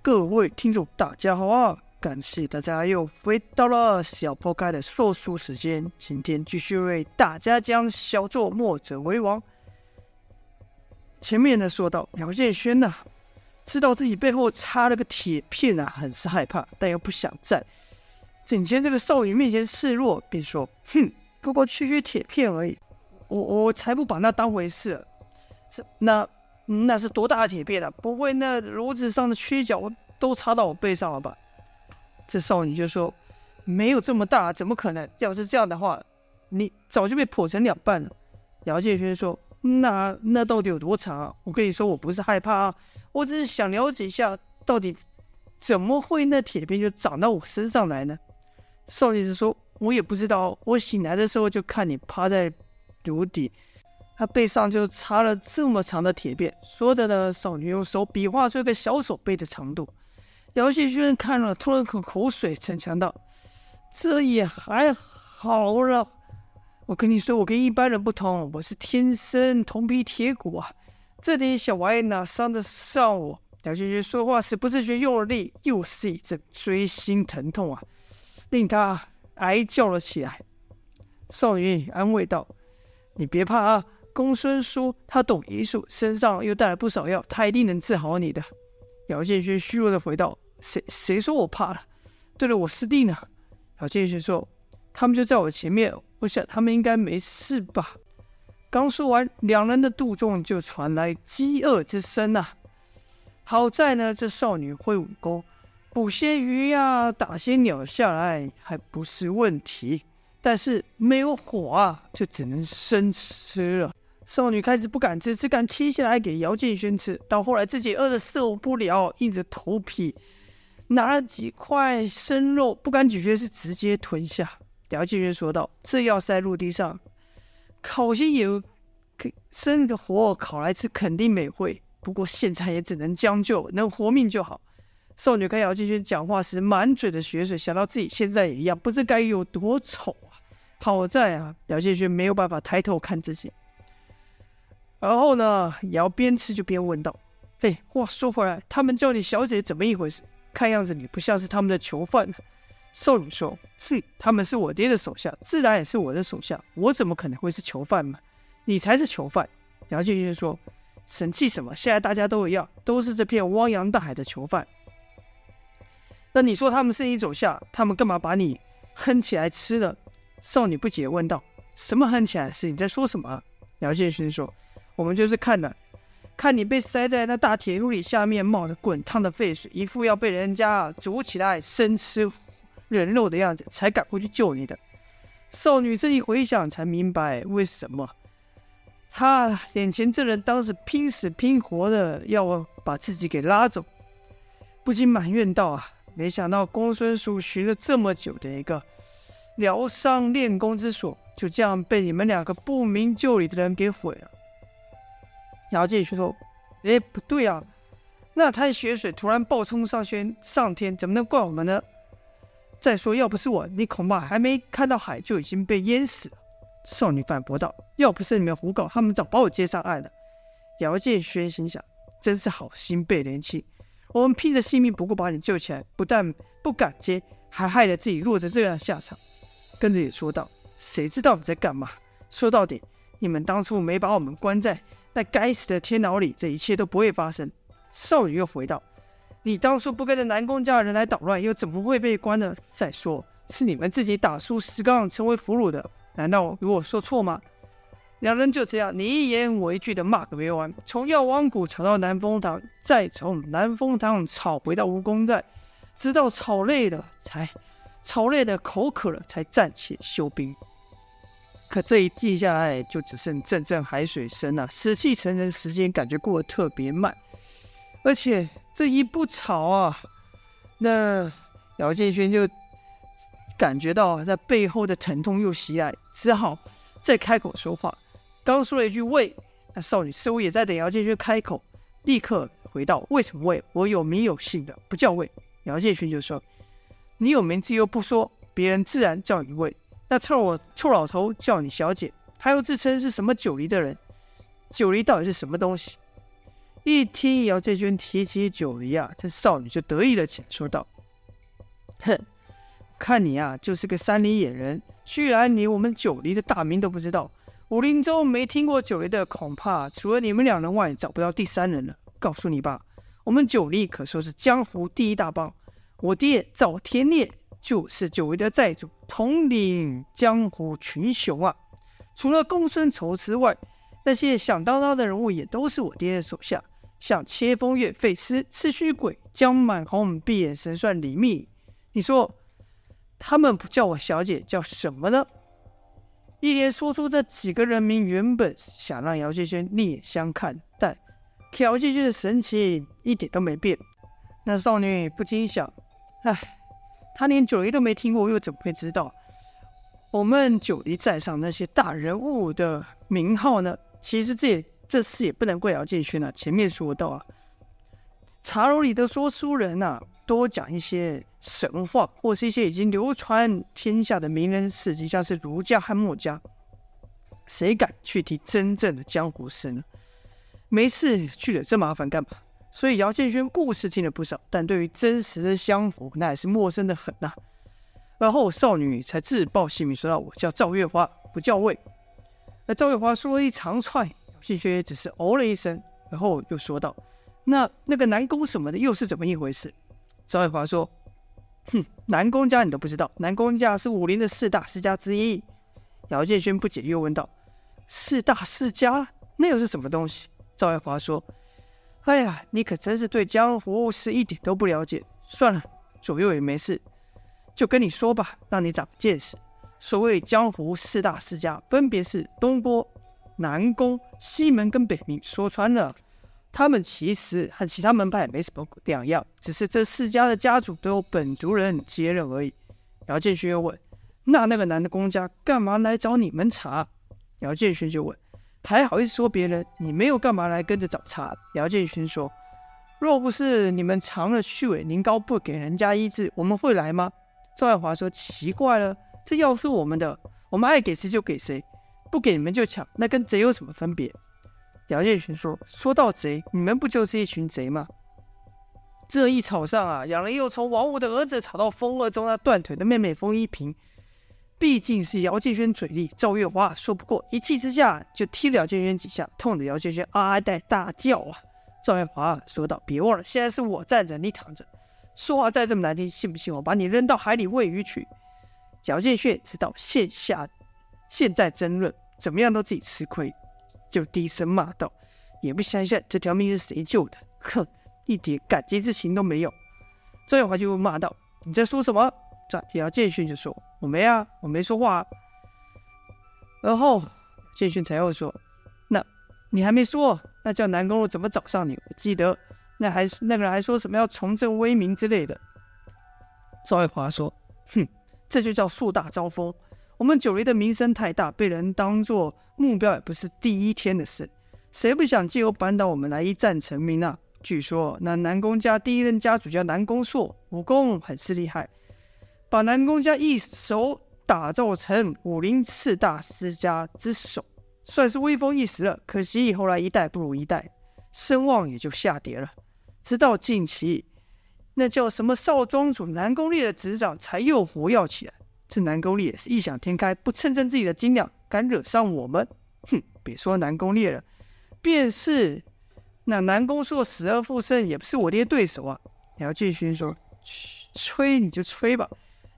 各位听众，大家好啊！感谢大家又回到了小破开的说书时间。今天继续为大家讲小作墨者为王。前面呢说到姚建轩呐、啊，知道自己背后插了个铁片啊，很是害怕，但又不想在眼前这个少女面前示弱，便说：“哼，不过区区铁片而已，我我才不把那当回事。是那那。”是多大的铁片啊！不会，那炉子上的缺角都插到我背上了吧？这少女就说：“没有这么大，怎么可能？要是这样的话，你早就被剖成两半了。”姚建轩说：“那那到底有多长啊？我跟你说，我不是害怕啊，我只是想了解一下，到底怎么会那铁片就长到我身上来呢？”少女就说：“我也不知道，我醒来的时候就看你趴在炉底。”他背上就插了这么长的铁片，说的呢，少女用手比划出一个小手背的长度。姚建勋看了，吐了口口水，逞强道：“这也还好了。我跟你说，我跟一般人不同，我是天生铜皮铁骨啊，这点小玩意哪伤得上我？”姚建勋说话时不自觉用了力，又是一阵锥心疼痛啊，令他哀叫了起来。少女安慰道：“你别怕啊。”公孙说：“他懂医术，身上又带了不少药，他一定能治好你的。”姚建勋虚弱的回道：“谁谁说我怕了？对了，我师弟呢？”姚建勋说：“他们就在我前面，我想他们应该没事吧。”刚说完，两人的肚中就传来饥饿之声呐、啊。好在呢，这少女会武功，捕些鱼呀、打些鸟下来还不是问题，但是没有火啊，就只能生吃了。少女开始不敢吃，只敢切下来给姚建轩吃。到后来自己饿得受不了，硬着头皮拿了几块生肉，不敢咀嚼，是直接吞下。姚建轩说道：“这要塞陆地上，烤些也生个火烤来吃，肯定美味。不过现在也只能将就，能活命就好。”少女看姚建轩讲话时满嘴的血水，想到自己现在也一样，不知该有多丑啊！好在啊，姚建轩没有办法抬头看自己。然后呢，姚边吃就边问道：“嘿，话说回来，他们叫你小姐怎么一回事？看样子你不像是他们的囚犯。”少女说：“是，他们是我爹的手下，自然也是我的手下。我怎么可能会是囚犯嘛？你才是囚犯。”姚建勋说：“神气什么？现在大家都一样，都是这片汪洋大海的囚犯。那你说他们是你手下，他们干嘛把你哼起来吃了？”少女不解问道：“什么哼起来？是你在说什么？”姚建勋说。我们就是看的，看你被塞在那大铁炉里，下面冒着滚烫的沸水，一副要被人家煮起来生吃人肉的样子，才赶过去救你的。少女这一回想，才明白为什么他眼前这人当时拼死拼活的要把自己给拉走，不禁埋怨道：“啊，没想到公孙叔寻了这么久的一个疗伤练功之所，就这样被你们两个不明就里的人给毁了。”姚建勋说：“哎，不对啊，那滩血水突然暴冲上天，上天怎么能怪我们呢？再说，要不是我，你恐怕还没看到海就已经被淹死了。”少女反驳道：“要不是你们胡搞，他们早把我接上岸了。”姚建勋心想：“真是好心被连气，我们拼着性命不顾把你救起来，不但不敢接，还害得自己落得这样下场。”跟着也说道：“谁知道你在干嘛？说到底，你们当初没把我们关在……”在该死的天牢里，这一切都不会发生。少女又回道：“你当初不跟着南宫家人来捣乱，又怎么会被关呢？再说，是你们自己打输石杠，成为俘虏的，难道有我说错吗？”两人就这样你一言我一句的骂个没完，从药王谷吵到南风堂，再从南风堂吵回到蜈蚣寨，直到吵累了才吵累的口渴了，才暂且休兵。可这一记下来，就只剩阵阵海水声啊，死气沉沉，时间感觉过得特别慢。而且这一不吵啊，那姚建轩就感觉到在背后的疼痛又袭来，只好再开口说话。刚说了一句“喂”，那少女似乎也在等姚建轩开口，立刻回道：“为什么喂？我有名有姓的，不叫喂。”姚建勋就说：“你有名字又不说，别人自然叫你喂。”那臭我臭老头叫你小姐，他又自称是什么九黎的人，九黎到底是什么东西？一听姚建军提起九黎啊，这少女就得意了起来，说道：“哼，看你啊，就是个山里野人，居然连我们九黎的大名都不知道。武林中没听过九黎的，恐怕除了你们两人外，找不到第三人了。告诉你吧，我们九黎可说是江湖第一大帮。我爹赵天烈就是久违的寨主，统领江湖群雄啊。除了公孙仇之外，那些响当当的人物也都是我爹的手下。”像切风月、费诗、赤须鬼、江满红、闭眼神算李密，你说他们不叫我小姐，叫什么呢？一连说出这几个人名，原本想让姚建轩另眼相看，但姚建轩的神情一点都没变。那少女不禁想：唉，他连九黎都没听过，又怎么会知道我们九黎寨上那些大人物的名号呢？其实这。这事也不能怪姚建勋啊。前面说到啊，茶楼里的说书人呐、多讲一些神话，或是一些已经流传天下的名人事迹，像是儒家和墨家。谁敢去提真正的江湖事呢？没事去惹这麻烦干嘛？所以姚建勋故事听了不少，但对于真实的江湖，那也是陌生的很呐、啊。然后少女才自报姓名，说道：“我叫赵月花，不叫魏。”而赵月花说了一长串。谢薛只是哦了一声，然后又说道：“那那个南宫什么的又是怎么一回事？”赵月华说：“哼，南宫家你都不知道，南宫家是武林的四大世家之一。”姚建勋不解，又问道：“四大世家那又是什么东西？”赵月华说：“哎呀，你可真是对江湖事一点都不了解。算了，左右也没事，就跟你说吧，让你长见识。所谓江湖四大世家，分别是东郭。”南宫、西门跟北冥，说穿了，他们其实和其他门派没什么两样，只是这四家的家主都有本族人接任而已。姚建勋又问：“那那个男的公家干嘛来找你们茬？”姚建勋就问：“还好意思说别人？你没有干嘛来跟着找茬？”姚建勋说：“若不是你们藏了虚伪年糕不给人家医治，我们会来吗？”赵爱华说：“奇怪了，这药是我们的，我们爱给谁就给谁。”不给你们就抢，那跟贼有什么分别？姚建勋说：“说到贼，你们不就是一群贼吗？这一吵上啊，两人又从王五的儿子吵到风二中那断腿的妹妹风一平。毕竟是姚建轩嘴利，赵月华说不过，一气之下就踢了姚建轩几下，痛得姚建轩啊啊带大叫啊！赵月华说道：‘别忘了，现在是我站着，你躺着，说话再这么难听，信不信我把你扔到海里喂鱼去？’姚建轩知道线下。”现在争论怎么样都自己吃亏，就低声骂道：“也不想想这条命是谁救的？哼，一点感激之情都没有。”赵月华就骂道：“你在说什么？”赵姚建勋就说：“我没啊，我没说话啊。”然后建勋才又说：“那你还没说，那叫南宫路怎么找上你？我记得那还那个人还说什么要重振威名之类的。”赵月华说：“哼，这就叫树大招风。”我们九黎的名声太大，被人当作目标也不是第一天的事。谁不想借由扳倒我们来一战成名啊？据说那南宫家第一任家主叫南宫硕，武功很是厉害，把南宫家一手打造成武林四大世家之首，算是威风一时了。可惜后来一代不如一代，声望也就下跌了。直到近期，那叫什么少庄主南宫烈的执掌才又活跃起来。这南宫烈也是异想天开，不称称自己的斤两，敢惹上我们？哼，别说南宫烈了，便是那南宫硕死而复生，也不是我爹对手啊！姚继勋说：“吹你就吹吧，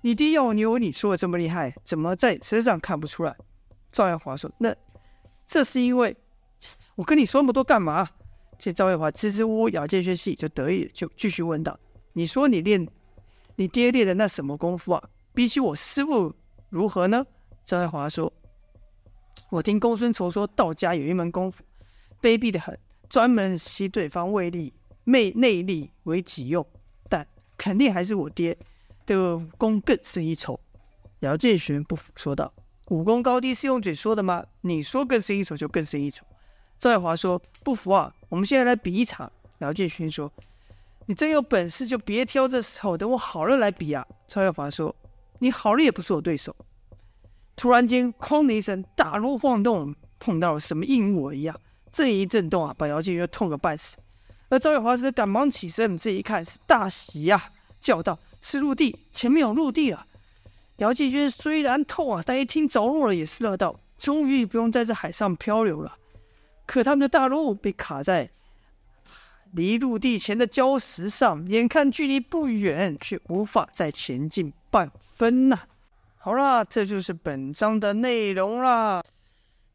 你爹要牛，你说的这么厉害，怎么在你身上看不出来？”赵月华说：“那这是因为我跟你说那么多干嘛？”这赵月华支支吾吾，姚建勋心里就得意，就继续问道：“你说你练你爹练的那什么功夫啊？”比起我师父如何呢？赵爱华说：“我听公孙仇说，道家有一门功夫，卑鄙的很，专门吸对方胃力、内内力为己用。但肯定还是我爹的武功更胜一筹。”姚建勋不服说道：“武功高低是用嘴说的吗？你说更胜一筹就更胜一筹。”赵爱华说：“不服啊！我们现在来比一场。”姚建勋说：“你真有本事就别挑这时候，等我好了来比啊！”赵爱华说。你好了也不是我对手。突然间，哐的一声，大如晃动，碰到了什么硬物一样。这一震动啊，把姚建勋痛个半死。而赵月华则赶忙起身，这一看是大喜呀、啊，叫道：“是陆地，前面有陆地了。”姚继军虽然痛啊，但一听着陆了，也是乐道：“终于不用在这海上漂流了。”可他们的大陆被卡在离陆地前的礁石上，眼看距离不远，却无法再前进半分呐、好啦，这就是本章的内容啦。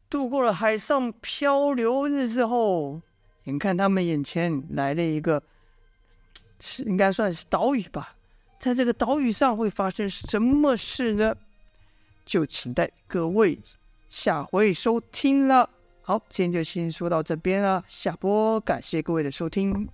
度过了海上漂流日之后，眼看他们眼前来了一个，是应该算是岛屿吧。在这个岛屿上会发生什么事呢？就请待各位下回收听了。好，今天就先说到这边了，下播，感谢各位的收听。